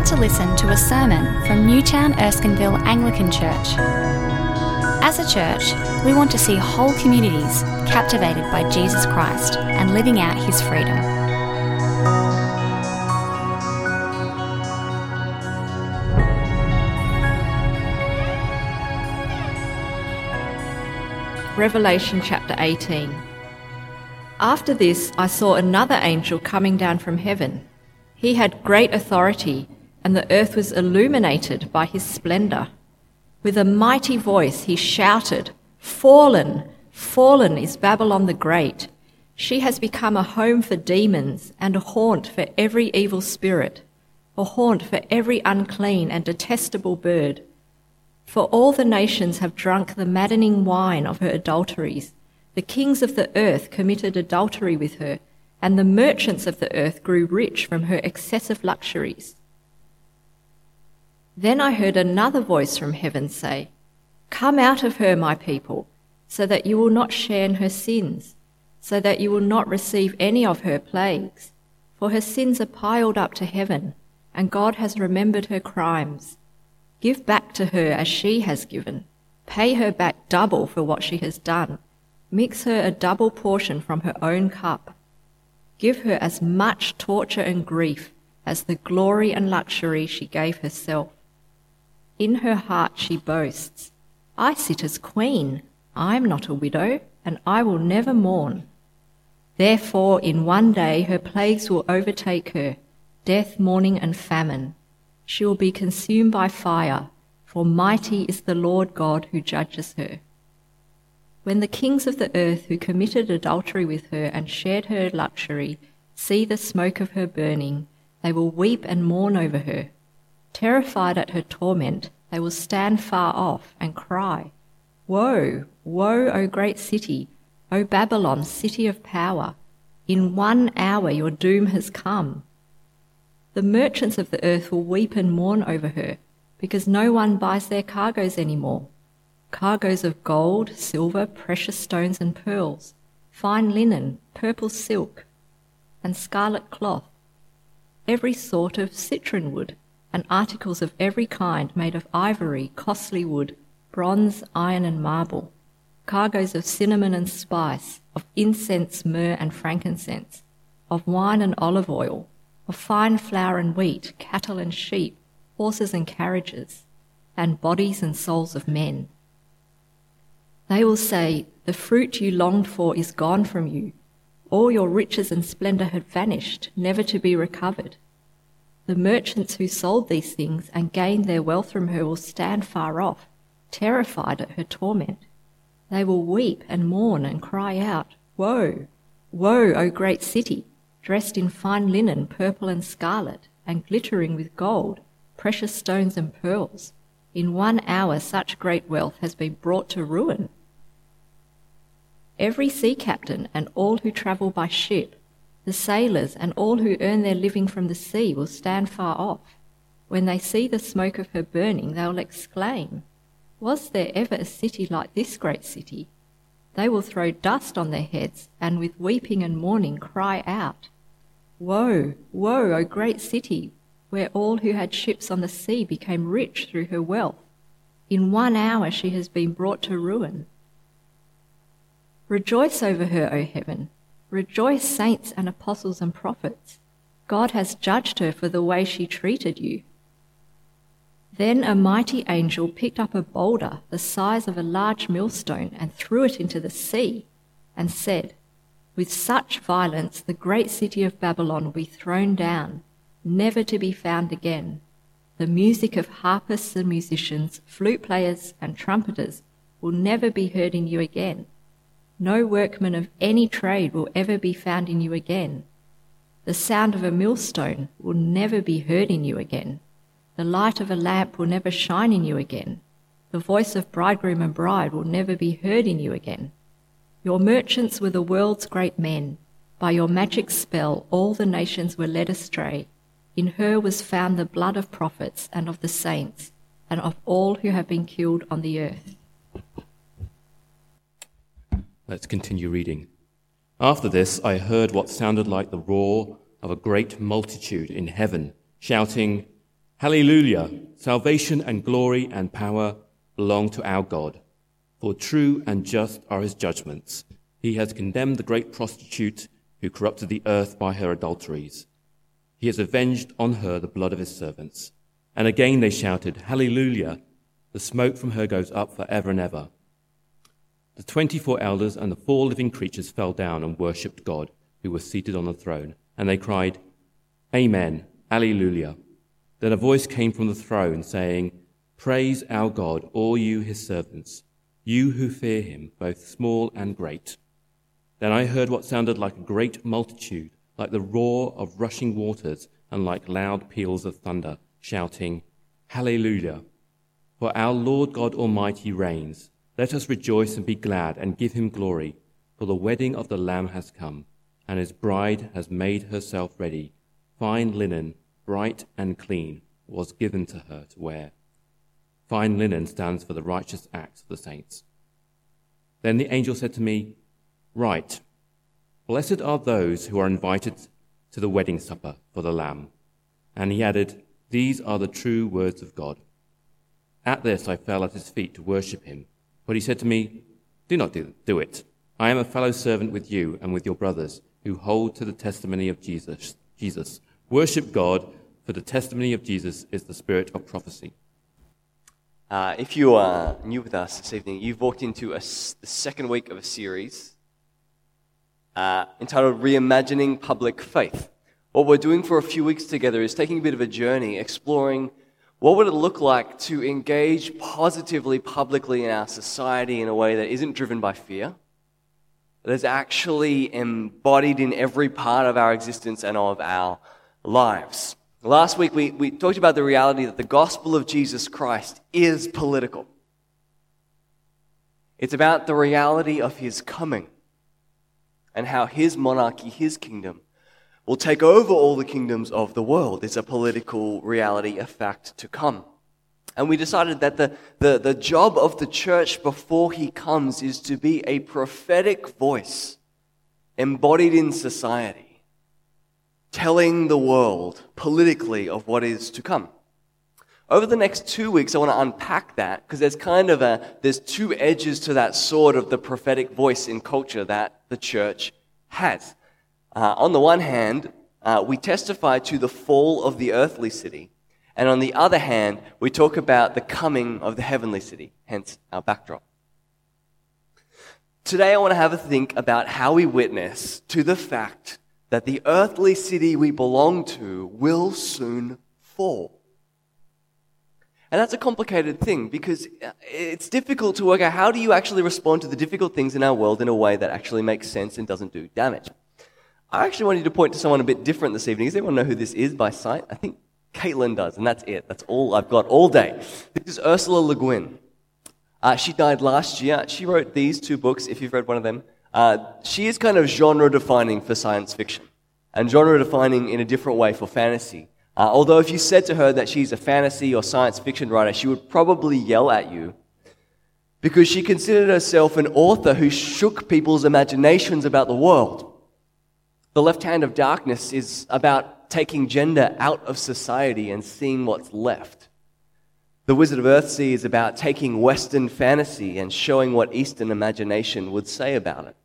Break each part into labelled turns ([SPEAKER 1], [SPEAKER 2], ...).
[SPEAKER 1] about to listen to a sermon from Newtown Erskineville Anglican Church. As a church, we want to see whole communities captivated by Jesus Christ and living out his freedom.
[SPEAKER 2] Revelation chapter 18. After this, I saw another angel coming down from heaven. He had great authority, and the earth was illuminated by his splendor. With a mighty voice, he shouted, Fallen, fallen is Babylon the Great. She has become a home for demons and a haunt for every evil spirit, a haunt for every unclean and detestable bird. For all the nations have drunk the maddening wine of her adulteries. The kings of the earth committed adultery with her, and the merchants of the earth grew rich from her excessive luxuries. Then I heard another voice from heaven say, Come out of her, my people, so that you will not share in her sins, so that you will not receive any of her plagues. For her sins are piled up to heaven, and God has remembered her crimes. Give back to her as she has given. Pay her back double for what she has done. Mix her a double portion from her own cup. Give her as much torture and grief as the glory and luxury she gave herself. In her heart she boasts, I sit as queen. I'm not a widow, and I will never mourn. Therefore, in one day her plagues will overtake her death, mourning, and famine. She will be consumed by fire, for mighty is the Lord God who judges her. When the kings of the earth who committed adultery with her and shared her luxury see the smoke of her burning, they will weep and mourn over her. Terrified at her torment, they will stand far off and cry, Woe, woe, O great city, O Babylon, city of power! In one hour your doom has come. The merchants of the earth will weep and mourn over her, because no one buys their cargoes anymore. Cargoes of gold, silver, precious stones, and pearls, fine linen, purple silk, and scarlet cloth, every sort of citron wood, and articles of every kind made of ivory, costly wood, bronze, iron, and marble, cargoes of cinnamon and spice, of incense, myrrh, and frankincense, of wine and olive oil, of fine flour and wheat, cattle and sheep, horses and carriages, and bodies and souls of men. They will say, The fruit you longed for is gone from you. All your riches and splendor had vanished, never to be recovered. The merchants who sold these things and gained their wealth from her will stand far off, terrified at her torment. They will weep and mourn and cry out, Woe! Woe, O great city! dressed in fine linen, purple and scarlet, and glittering with gold, precious stones and pearls. In one hour, such great wealth has been brought to ruin. Every sea captain and all who travel by ship, the sailors and all who earn their living from the sea will stand far off. When they see the smoke of her burning, they will exclaim, Was there ever a city like this great city? They will throw dust on their heads and with weeping and mourning cry out, Woe, woe, O great city, where all who had ships on the sea became rich through her wealth. In one hour she has been brought to ruin. Rejoice over her, O heaven. Rejoice, saints and apostles and prophets. God has judged her for the way she treated you. Then a mighty angel picked up a boulder the size of a large millstone and threw it into the sea, and said, With such violence the great city of Babylon will be thrown down, never to be found again. The music of harpists and musicians, flute players and trumpeters will never be heard in you again. No workman of any trade will ever be found in you again. The sound of a millstone will never be heard in you again. The light of a lamp will never shine in you again. The voice of bridegroom and bride will never be heard in you again. Your merchants were the world's great men. By your magic spell, all the nations were led astray. In her was found the blood of prophets and of the saints, and of all who have been killed on the earth.
[SPEAKER 3] Let's continue reading. After this, I heard what sounded like the roar of a great multitude in heaven, shouting, Hallelujah! Salvation and glory and power belong to our God. For true and just are his judgments. He has condemned the great prostitute who corrupted the earth by her adulteries. He has avenged on her the blood of his servants. And again they shouted, Hallelujah! The smoke from her goes up for ever and ever. The twenty four elders and the four living creatures fell down and worshipped God, who was seated on the throne. And they cried, Amen, Alleluia. Then a voice came from the throne saying, Praise our God, all you his servants, you who fear him, both small and great. Then I heard what sounded like a great multitude, like the roar of rushing waters, and like loud peals of thunder, shouting, Hallelujah! For our Lord God Almighty reigns. Let us rejoice and be glad and give him glory, for the wedding of the Lamb has come, and his bride has made herself ready. Fine linen bright and clean, was given to her to wear. Fine linen stands for the righteous acts of the saints. Then the angel said to me, Write, blessed are those who are invited to the wedding supper for the Lamb. And he added, These are the true words of God. At this I fell at his feet to worship him. But he said to me, Do not do it. I am a fellow servant with you and with your brothers who hold to the testimony of Jesus. Jesus. Worship God for the testimony of Jesus is the spirit of prophecy.
[SPEAKER 4] Uh, if you are new with us this evening, you've walked into a, the second week of a series uh, entitled Reimagining Public Faith. What we're doing for a few weeks together is taking a bit of a journey, exploring what would it look like to engage positively publicly in our society in a way that isn't driven by fear, that is actually embodied in every part of our existence and of our lives. Last week, we, we talked about the reality that the gospel of Jesus Christ is political. It's about the reality of his coming and how his monarchy, his kingdom, will take over all the kingdoms of the world. It's a political reality, a fact to come. And we decided that the, the, the job of the church before he comes is to be a prophetic voice embodied in society telling the world politically of what is to come. Over the next two weeks, I want to unpack that because there's kind of a, there's two edges to that sword of the prophetic voice in culture that the church has. Uh, on the one hand, uh, we testify to the fall of the earthly city. And on the other hand, we talk about the coming of the heavenly city, hence our backdrop. Today, I want to have a think about how we witness to the fact that the earthly city we belong to will soon fall. And that's a complicated thing because it's difficult to work out how do you actually respond to the difficult things in our world in a way that actually makes sense and doesn't do damage. I actually wanted to point to someone a bit different this evening. Does anyone know who this is by sight? I think Caitlin does, and that's it. That's all I've got all day. This is Ursula Le Guin. Uh, she died last year. She wrote these two books, if you've read one of them. Uh, she is kind of genre defining for science fiction and genre defining in a different way for fantasy. Uh, although, if you said to her that she's a fantasy or science fiction writer, she would probably yell at you because she considered herself an author who shook people's imaginations about the world. The Left Hand of Darkness is about taking gender out of society and seeing what's left. The Wizard of Earthsea is about taking Western fantasy and showing what Eastern imagination would say about it.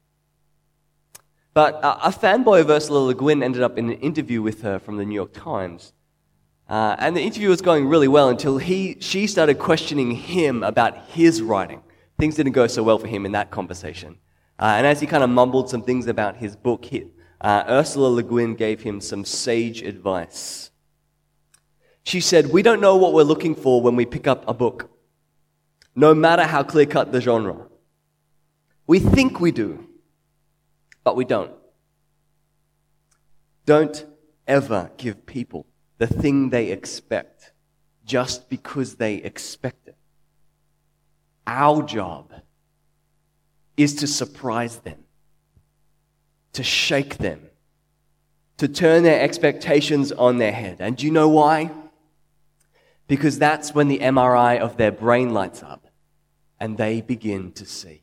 [SPEAKER 4] But a fanboy of Ursula Le Guin ended up in an interview with her from the New York Times. Uh, and the interview was going really well until he, she started questioning him about his writing. Things didn't go so well for him in that conversation. Uh, and as he kind of mumbled some things about his book, he, uh, Ursula Le Guin gave him some sage advice. She said, We don't know what we're looking for when we pick up a book, no matter how clear cut the genre. We think we do, but we don't. Don't ever give people the thing they expect just because they expect it. Our job is to surprise them, to shake them, to turn their expectations on their head. And do you know why? Because that's when the MRI of their brain lights up and they begin to see.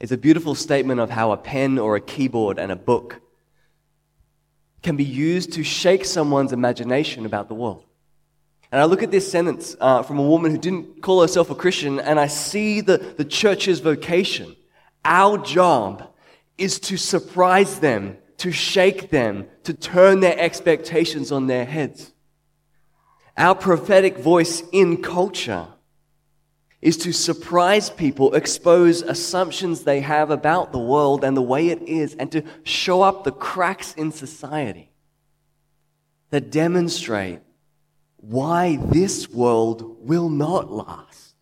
[SPEAKER 4] It's a beautiful statement of how a pen or a keyboard and a book can be used to shake someone's imagination about the world. And I look at this sentence uh, from a woman who didn't call herself a Christian, and I see the, the church's vocation. Our job is to surprise them, to shake them, to turn their expectations on their heads. Our prophetic voice in culture is to surprise people, expose assumptions they have about the world and the way it is, and to show up the cracks in society that demonstrate why this world will not last.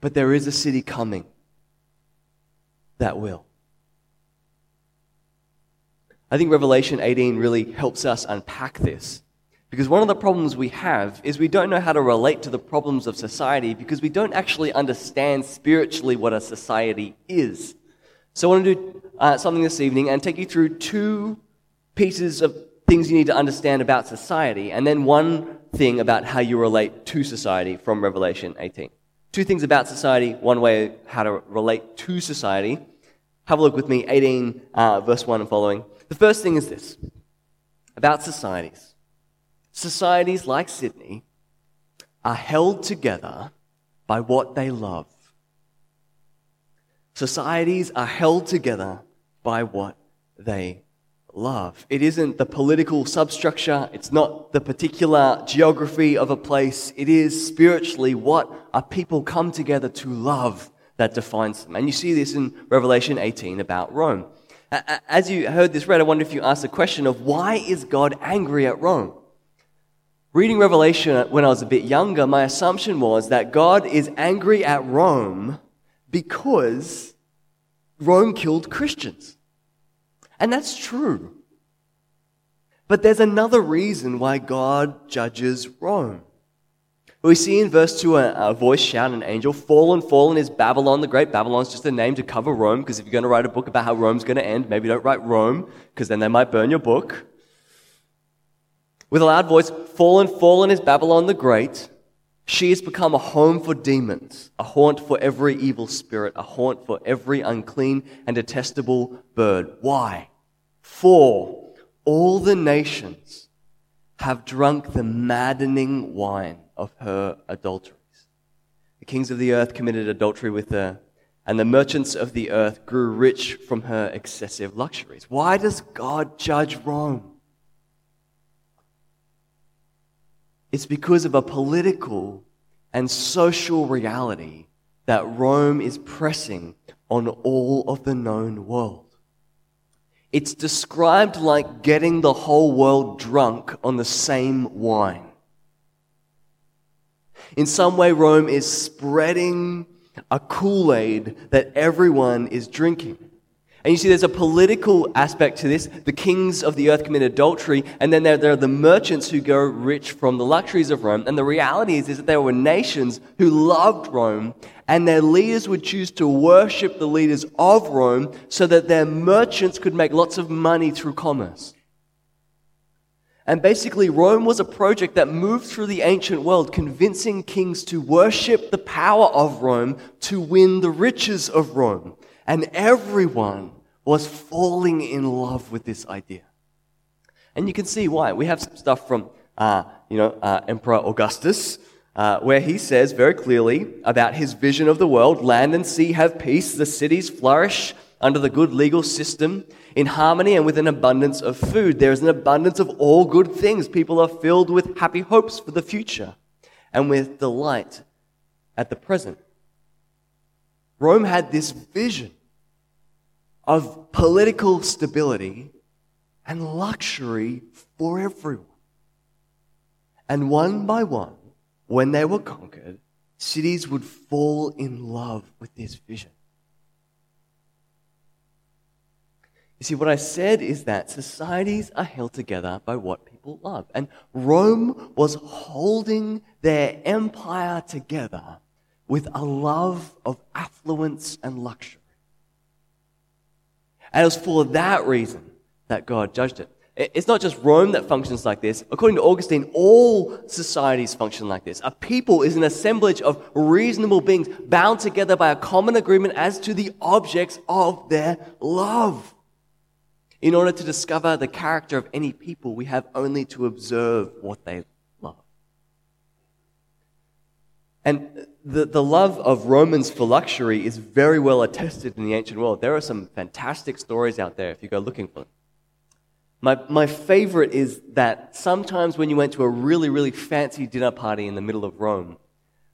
[SPEAKER 4] But there is a city coming that will. I think Revelation 18 really helps us unpack this. Because one of the problems we have is we don't know how to relate to the problems of society because we don't actually understand spiritually what a society is. So I want to do uh, something this evening and take you through two pieces of things you need to understand about society, and then one thing about how you relate to society from Revelation 18. Two things about society, one way how to relate to society. Have a look with me, 18, uh, verse 1 and following. The first thing is this about societies. Societies like Sydney are held together by what they love. Societies are held together by what they love. It isn't the political substructure, it's not the particular geography of a place. It is spiritually what a people come together to love that defines them. And you see this in Revelation 18 about Rome. As you heard this read, I wonder if you asked the question of why is God angry at Rome? Reading Revelation when I was a bit younger, my assumption was that God is angry at Rome because Rome killed Christians. And that's true. But there's another reason why God judges Rome. We see in verse 2 a, a voice shout, an angel, Fallen, fallen is Babylon, the great Babylon. It's just a name to cover Rome, because if you're going to write a book about how Rome's going to end, maybe don't write Rome, because then they might burn your book. With a loud voice, Fallen, fallen is Babylon the Great. She has become a home for demons, a haunt for every evil spirit, a haunt for every unclean and detestable bird. Why? For all the nations have drunk the maddening wine of her adulteries. The kings of the earth committed adultery with her, and the merchants of the earth grew rich from her excessive luxuries. Why does God judge Rome? It's because of a political and social reality that Rome is pressing on all of the known world. It's described like getting the whole world drunk on the same wine. In some way, Rome is spreading a Kool Aid that everyone is drinking. And you see, there's a political aspect to this. The kings of the earth commit adultery, and then there, there, are the merchants who go rich from the luxuries of Rome. And the reality is, is that there were nations who loved Rome, and their leaders would choose to worship the leaders of Rome so that their merchants could make lots of money through commerce. And basically, Rome was a project that moved through the ancient world, convincing kings to worship the power of Rome to win the riches of Rome. And everyone was falling in love with this idea. And you can see why. We have some stuff from, uh, you know, uh, Emperor Augustus, uh, where he says very clearly about his vision of the world land and sea have peace, the cities flourish under the good legal system, in harmony and with an abundance of food. There is an abundance of all good things. People are filled with happy hopes for the future and with delight at the present. Rome had this vision of political stability and luxury for everyone. And one by one, when they were conquered, cities would fall in love with this vision. You see, what I said is that societies are held together by what people love. And Rome was holding their empire together with a love of affluence and luxury. And it was for that reason that God judged it. It's not just Rome that functions like this. According to Augustine, all societies function like this. A people is an assemblage of reasonable beings bound together by a common agreement as to the objects of their love. In order to discover the character of any people, we have only to observe what they love. And the, the love of Romans for luxury is very well attested in the ancient world. There are some fantastic stories out there if you go looking for them. My, my favorite is that sometimes when you went to a really, really fancy dinner party in the middle of Rome,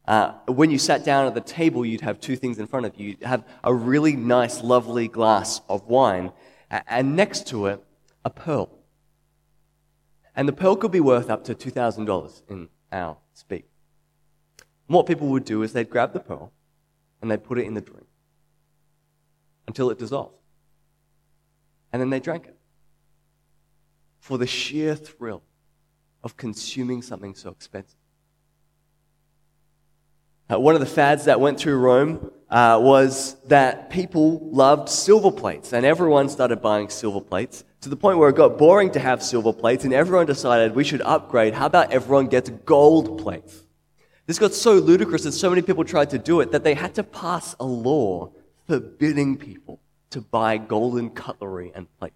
[SPEAKER 4] uh, when you sat down at the table, you'd have two things in front of you. You'd have a really nice, lovely glass of wine, and next to it, a pearl. And the pearl could be worth up to $2,000 in our speak. And what people would do is they'd grab the pearl and they'd put it in the drink until it dissolved. And then they drank it for the sheer thrill of consuming something so expensive. Uh, one of the fads that went through Rome uh, was that people loved silver plates, and everyone started buying silver plates to the point where it got boring to have silver plates, and everyone decided we should upgrade. How about everyone gets gold plates? This got so ludicrous and so many people tried to do it that they had to pass a law forbidding people to buy golden cutlery and plates.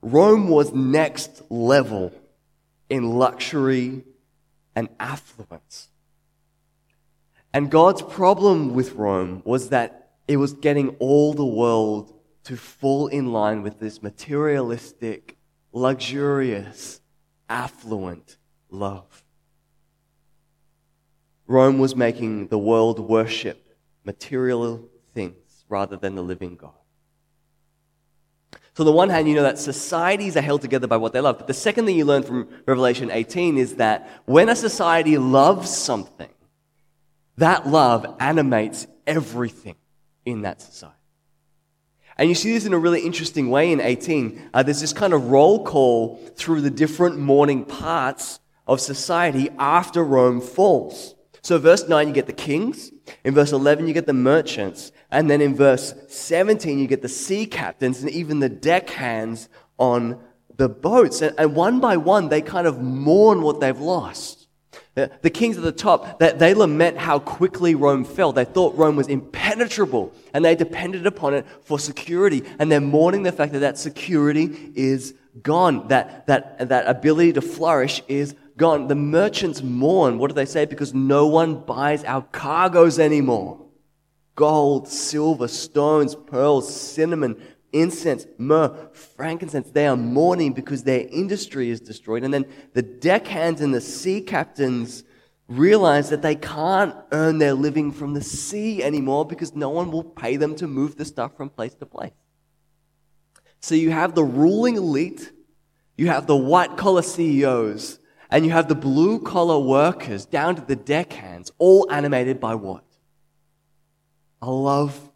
[SPEAKER 4] Rome was next level in luxury and affluence. And God's problem with Rome was that it was getting all the world to fall in line with this materialistic, luxurious, affluent love. Rome was making the world worship material things rather than the living God. So, on the one hand, you know that societies are held together by what they love. But the second thing you learn from Revelation 18 is that when a society loves something, that love animates everything in that society. And you see this in a really interesting way in 18. Uh, there's this kind of roll call through the different mourning parts of society after Rome falls. So, verse 9, you get the kings. In verse 11, you get the merchants. And then in verse 17, you get the sea captains and even the deckhands on the boats. And, and one by one, they kind of mourn what they've lost. The kings at the top, they lament how quickly Rome fell. They thought Rome was impenetrable and they depended upon it for security. And they're mourning the fact that that security is gone, that, that, that ability to flourish is gone. The merchants mourn. What do they say? Because no one buys our cargoes anymore. Gold, silver, stones, pearls, cinnamon, incense, myrrh, frankincense. They are mourning because their industry is destroyed. And then the deckhands and the sea captains realize that they can't earn their living from the sea anymore because no one will pay them to move the stuff from place to place. So you have the ruling elite, you have the white collar CEOs, and you have the blue collar workers down to the deckhands, all animated by what? A love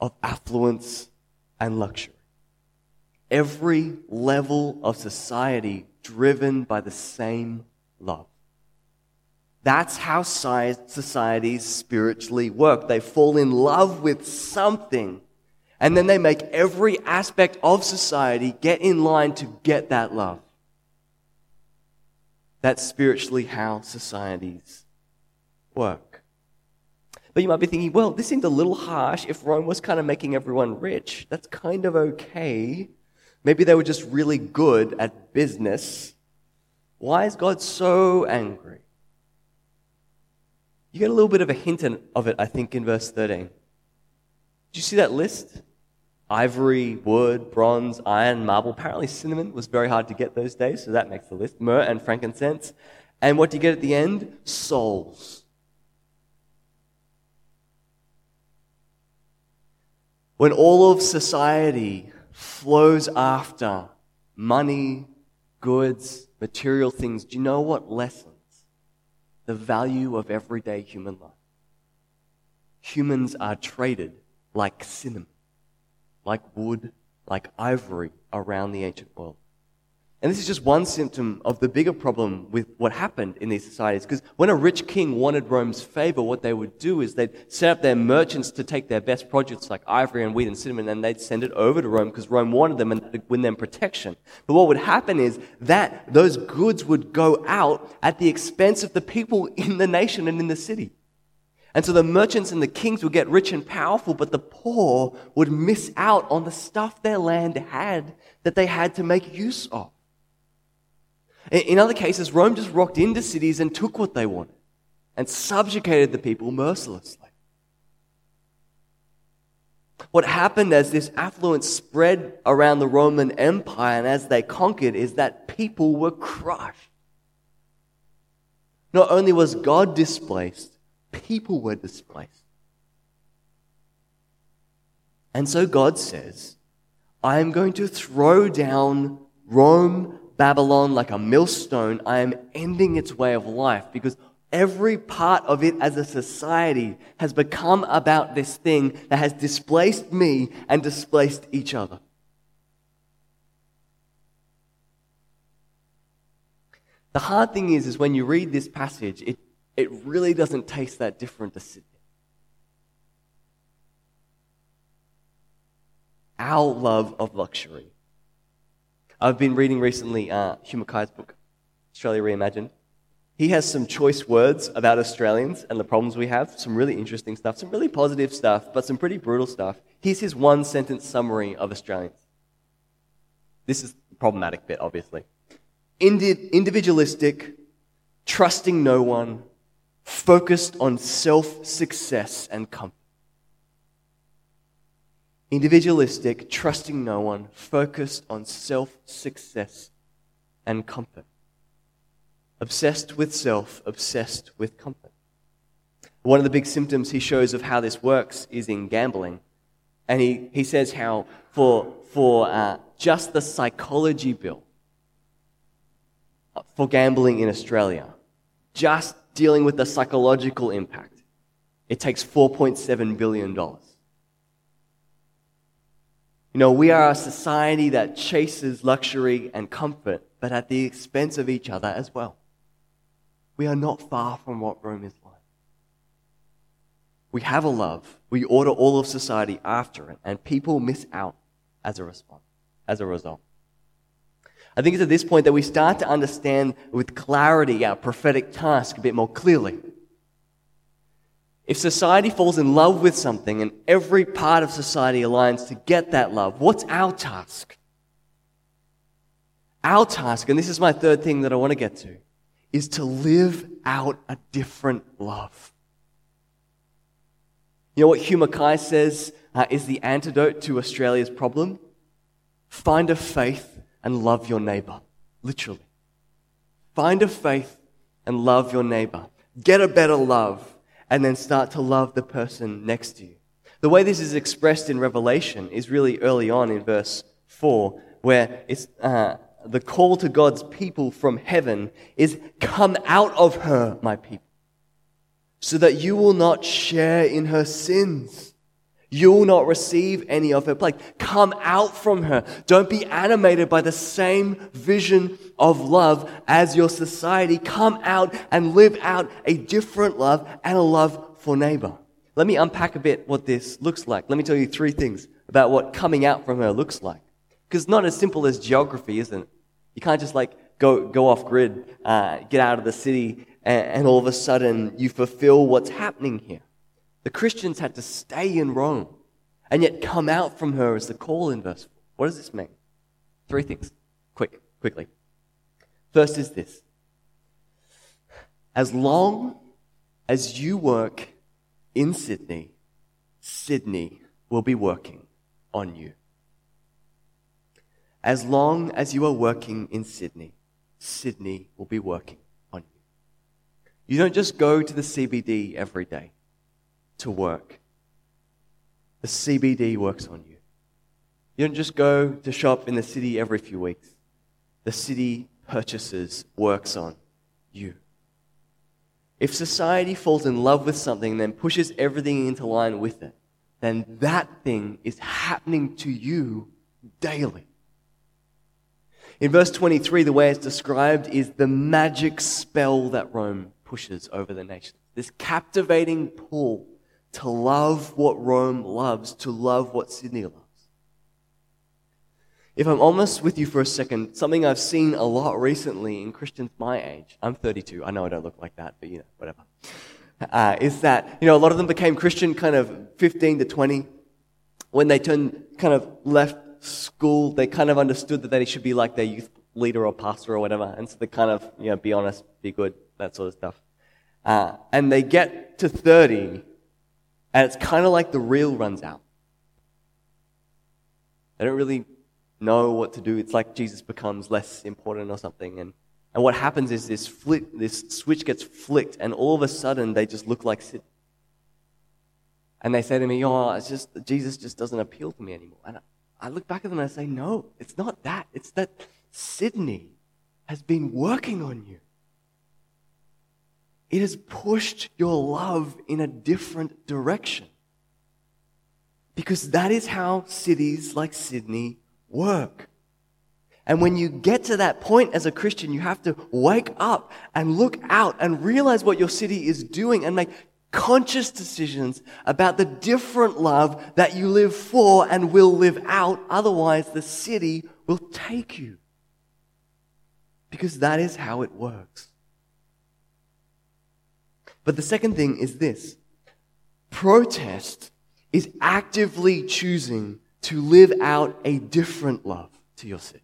[SPEAKER 4] of affluence and luxury. Every level of society driven by the same love. That's how societies spiritually work. They fall in love with something, and then they make every aspect of society get in line to get that love. That's spiritually how societies work. But you might be thinking, well, this seems a little harsh if Rome was kind of making everyone rich. That's kind of okay. Maybe they were just really good at business. Why is God so angry? You get a little bit of a hint of it, I think, in verse 13. Do you see that list? Ivory, wood, bronze, iron, marble. Apparently, cinnamon was very hard to get those days, so that makes the list. Myrrh and frankincense. And what do you get at the end? Souls. When all of society flows after money, goods, material things, do you know what lessens the value of everyday human life? Humans are traded like cinnamon, like wood, like ivory around the ancient world. And this is just one symptom of the bigger problem with what happened in these societies. Because when a rich king wanted Rome's favor, what they would do is they'd set up their merchants to take their best produce like ivory and wheat and cinnamon and they'd send it over to Rome because Rome wanted them and they'd win them protection. But what would happen is that those goods would go out at the expense of the people in the nation and in the city. And so the merchants and the kings would get rich and powerful, but the poor would miss out on the stuff their land had that they had to make use of. In other cases, Rome just rocked into cities and took what they wanted and subjugated the people mercilessly. What happened as this affluence spread around the Roman Empire and as they conquered is that people were crushed. Not only was God displaced, people were displaced. And so God says, I am going to throw down Rome, Babylon like a millstone. I am ending its way of life because every part of it as a society has become about this thing that has displaced me and displaced each other. The hard thing is, is when you read this passage, it, it really doesn't taste that different to sit Sydney. Our love of luxury. I've been reading recently uh, Hugh Mackay's book, Australia Reimagined. He has some choice words about Australians and the problems we have, some really interesting stuff, some really positive stuff, but some pretty brutal stuff. Here's his one sentence summary of Australians. This is the problematic bit, obviously. Indi- individualistic, trusting no one, focused on self success and comfort. Individualistic, trusting no one, focused on self success and comfort. Obsessed with self, obsessed with comfort. One of the big symptoms he shows of how this works is in gambling. And he, he says how for, for uh, just the psychology bill for gambling in Australia, just dealing with the psychological impact, it takes $4.7 billion. You know, we are a society that chases luxury and comfort, but at the expense of each other as well. We are not far from what Rome is like. We have a love. We order all of society after it, and people miss out as a response, as a result. I think it's at this point that we start to understand with clarity our prophetic task a bit more clearly. If society falls in love with something and every part of society aligns to get that love, what's our task? Our task, and this is my third thing that I want to get to, is to live out a different love. You know what Hugh Mackay says uh, is the antidote to Australia's problem? Find a faith and love your neighbor. Literally. Find a faith and love your neighbor. Get a better love and then start to love the person next to you. The way this is expressed in Revelation is really early on in verse 4, where it's, uh, the call to God's people from heaven is come out of her, my people, so that you will not share in her sins. You will not receive any of her plague. Come out from her. Don't be animated by the same vision of love as your society. Come out and live out a different love and a love for neighbor. Let me unpack a bit what this looks like. Let me tell you three things about what coming out from her looks like. Because it's not as simple as geography, isn't it? You can't just like go, go off grid, uh, get out of the city, and, and all of a sudden you fulfill what's happening here. The Christians had to stay in Rome and yet come out from her as the call in verse 4. What does this mean? Three things. Quick, quickly. First is this. As long as you work in Sydney, Sydney will be working on you. As long as you are working in Sydney, Sydney will be working on you. You don't just go to the CBD every day to work. The CBD works on you. You don't just go to shop in the city every few weeks. The city purchases works on you. If society falls in love with something and then pushes everything into line with it, then that thing is happening to you daily. In verse 23, the way it's described is the magic spell that Rome pushes over the nation. This captivating pull to love what Rome loves, to love what Sydney loves. If I'm honest with you for a second, something I've seen a lot recently in Christians my age, I'm 32, I know I don't look like that, but you know, whatever. uh, is that, you know, a lot of them became Christian kind of 15 to 20. When they turned, kind of left school, they kind of understood that they should be like their youth leader or pastor or whatever. And so they kind of, you know, be honest, be good, that sort of stuff. Uh, and they get to 30, and it's kind of like the reel runs out. They don't really know what to do. It's like Jesus becomes less important or something. And, and what happens is this, flick, this switch gets flicked, and all of a sudden they just look like Sid. And they say to me, Oh, it's just, Jesus just doesn't appeal to me anymore. And I, I look back at them and I say, No, it's not that. It's that Sydney has been working on you. It has pushed your love in a different direction. Because that is how cities like Sydney work. And when you get to that point as a Christian, you have to wake up and look out and realize what your city is doing and make conscious decisions about the different love that you live for and will live out. Otherwise, the city will take you. Because that is how it works. But the second thing is this protest is actively choosing to live out a different love to your sin.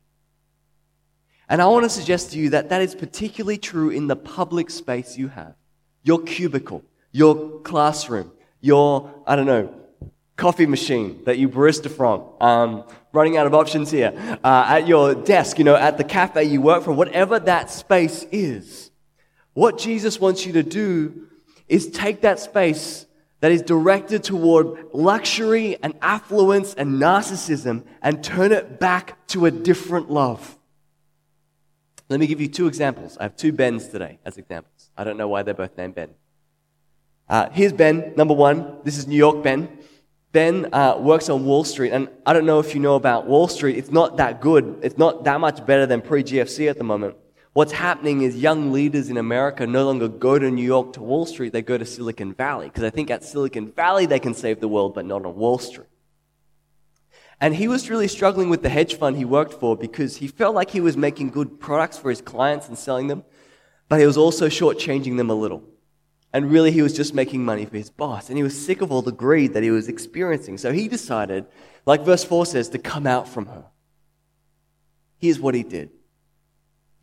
[SPEAKER 4] And I want to suggest to you that that is particularly true in the public space you have your cubicle, your classroom, your, I don't know, coffee machine that you barista from, um, running out of options here, uh, at your desk, you know, at the cafe you work from, whatever that space is. What Jesus wants you to do is take that space that is directed toward luxury and affluence and narcissism and turn it back to a different love. Let me give you two examples. I have two Bens today as examples. I don't know why they're both named Ben. Uh, here's Ben, number one. This is New York Ben. Ben uh, works on Wall Street, and I don't know if you know about Wall Street. It's not that good. It's not that much better than pre GFC at the moment. What's happening is young leaders in America no longer go to New York to Wall Street, they go to Silicon Valley. Because I think at Silicon Valley they can save the world, but not on Wall Street. And he was really struggling with the hedge fund he worked for because he felt like he was making good products for his clients and selling them, but he was also shortchanging them a little. And really, he was just making money for his boss. And he was sick of all the greed that he was experiencing. So he decided, like verse 4 says, to come out from her. Here's what he did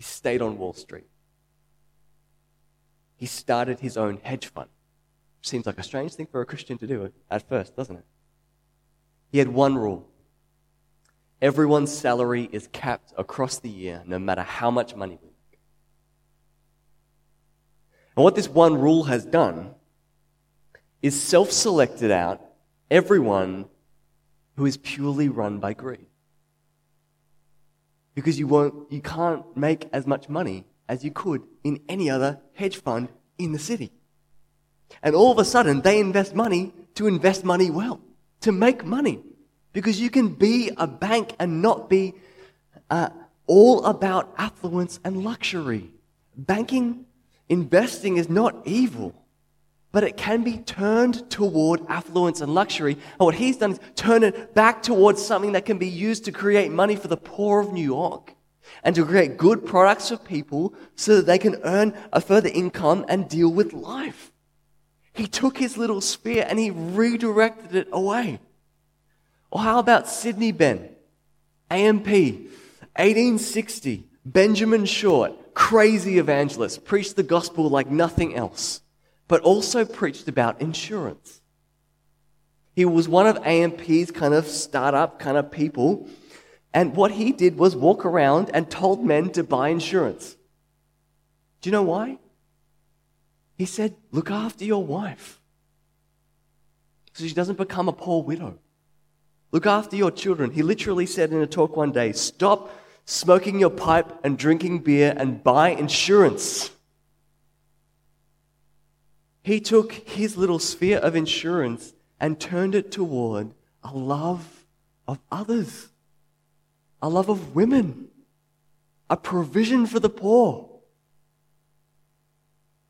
[SPEAKER 4] stayed on Wall Street. He started his own hedge fund. Seems like a strange thing for a Christian to do at first, doesn't it? He had one rule everyone's salary is capped across the year, no matter how much money we make. And what this one rule has done is self selected out everyone who is purely run by greed because you won't, you can't make as much money as you could in any other hedge fund in the city. And all of a sudden, they invest money to invest money well, to make money. Because you can be a bank and not be uh, all about affluence and luxury. Banking, investing is not evil but it can be turned toward affluence and luxury. And what he's done is turn it back towards something that can be used to create money for the poor of New York and to create good products for people so that they can earn a further income and deal with life. He took his little sphere and he redirected it away. Or how about Sydney Ben? AMP, 1860, Benjamin Short, crazy evangelist, preached the gospel like nothing else but also preached about insurance. He was one of AMP's kind of startup kind of people. And what he did was walk around and told men to buy insurance. Do you know why? He said, Look after your wife so she doesn't become a poor widow. Look after your children. He literally said in a talk one day, Stop smoking your pipe and drinking beer and buy insurance. He took his little sphere of insurance and turned it toward a love of others, a love of women, a provision for the poor.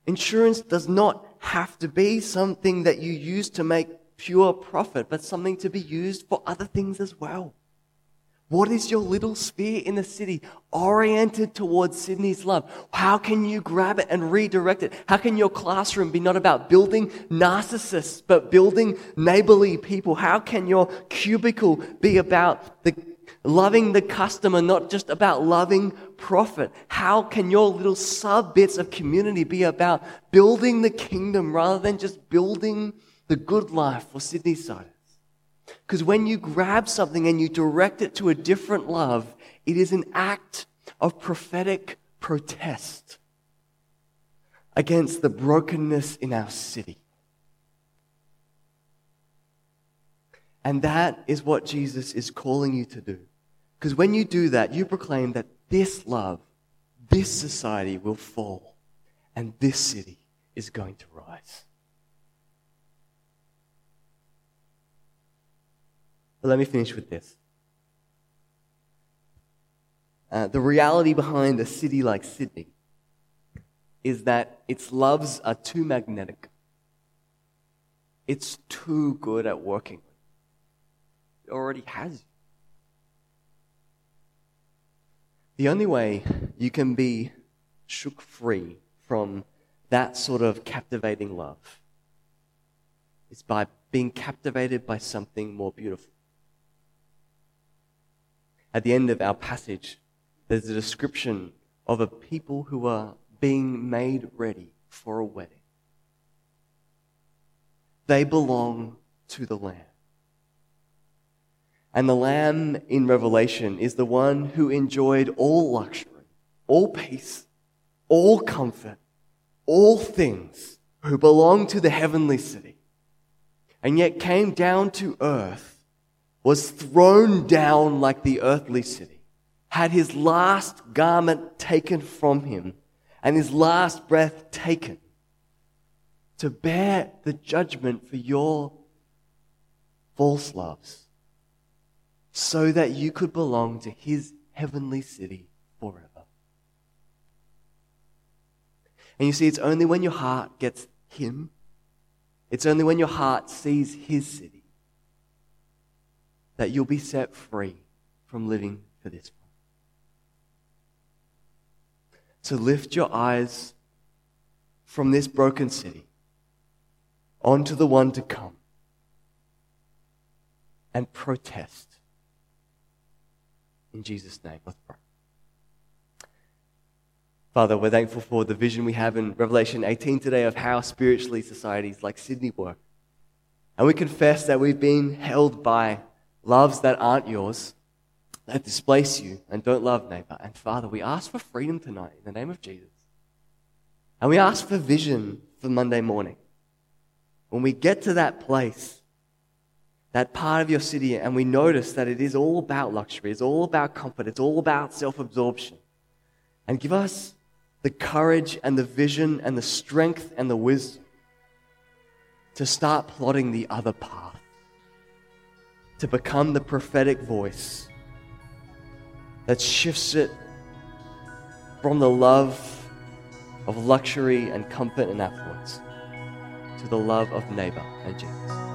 [SPEAKER 4] Insurance does not have to be something that you use to make pure profit, but something to be used for other things as well. What is your little sphere in the city oriented towards Sydney's love? How can you grab it and redirect it? How can your classroom be not about building narcissists, but building neighborly people? How can your cubicle be about the loving the customer, not just about loving profit? How can your little sub bits of community be about building the kingdom rather than just building the good life for Sydney side? Because when you grab something and you direct it to a different love, it is an act of prophetic protest against the brokenness in our city. And that is what Jesus is calling you to do. Because when you do that, you proclaim that this love, this society will fall, and this city is going to rise. But let me finish with this. Uh, the reality behind a city like Sydney is that its loves are too magnetic. It's too good at working. It already has. The only way you can be shook free from that sort of captivating love is by being captivated by something more beautiful at the end of our passage, there's a description of a people who are being made ready for a wedding. They belong to the Lamb. And the Lamb in Revelation is the one who enjoyed all luxury, all peace, all comfort, all things, who belong to the heavenly city, and yet came down to earth was thrown down like the earthly city, had his last garment taken from him, and his last breath taken to bear the judgment for your false loves, so that you could belong to his heavenly city forever. And you see, it's only when your heart gets him, it's only when your heart sees his city that you'll be set free from living for this one. So lift your eyes from this broken city onto the one to come and protest. In Jesus' name, let's pray. Father, we're thankful for the vision we have in Revelation 18 today of how spiritually societies like Sydney work. And we confess that we've been held by loves that aren't yours, that displace you and don't love neighbor. And Father, we ask for freedom tonight in the name of Jesus. And we ask for vision for Monday morning. When we get to that place, that part of your city, and we notice that it is all about luxury, it's all about comfort, it's all about self absorption. And give us the courage and the vision and the strength and the wisdom to start plotting the other path to become the prophetic voice that shifts it from the love of luxury and comfort and affluence to the love of neighbor and Jesus.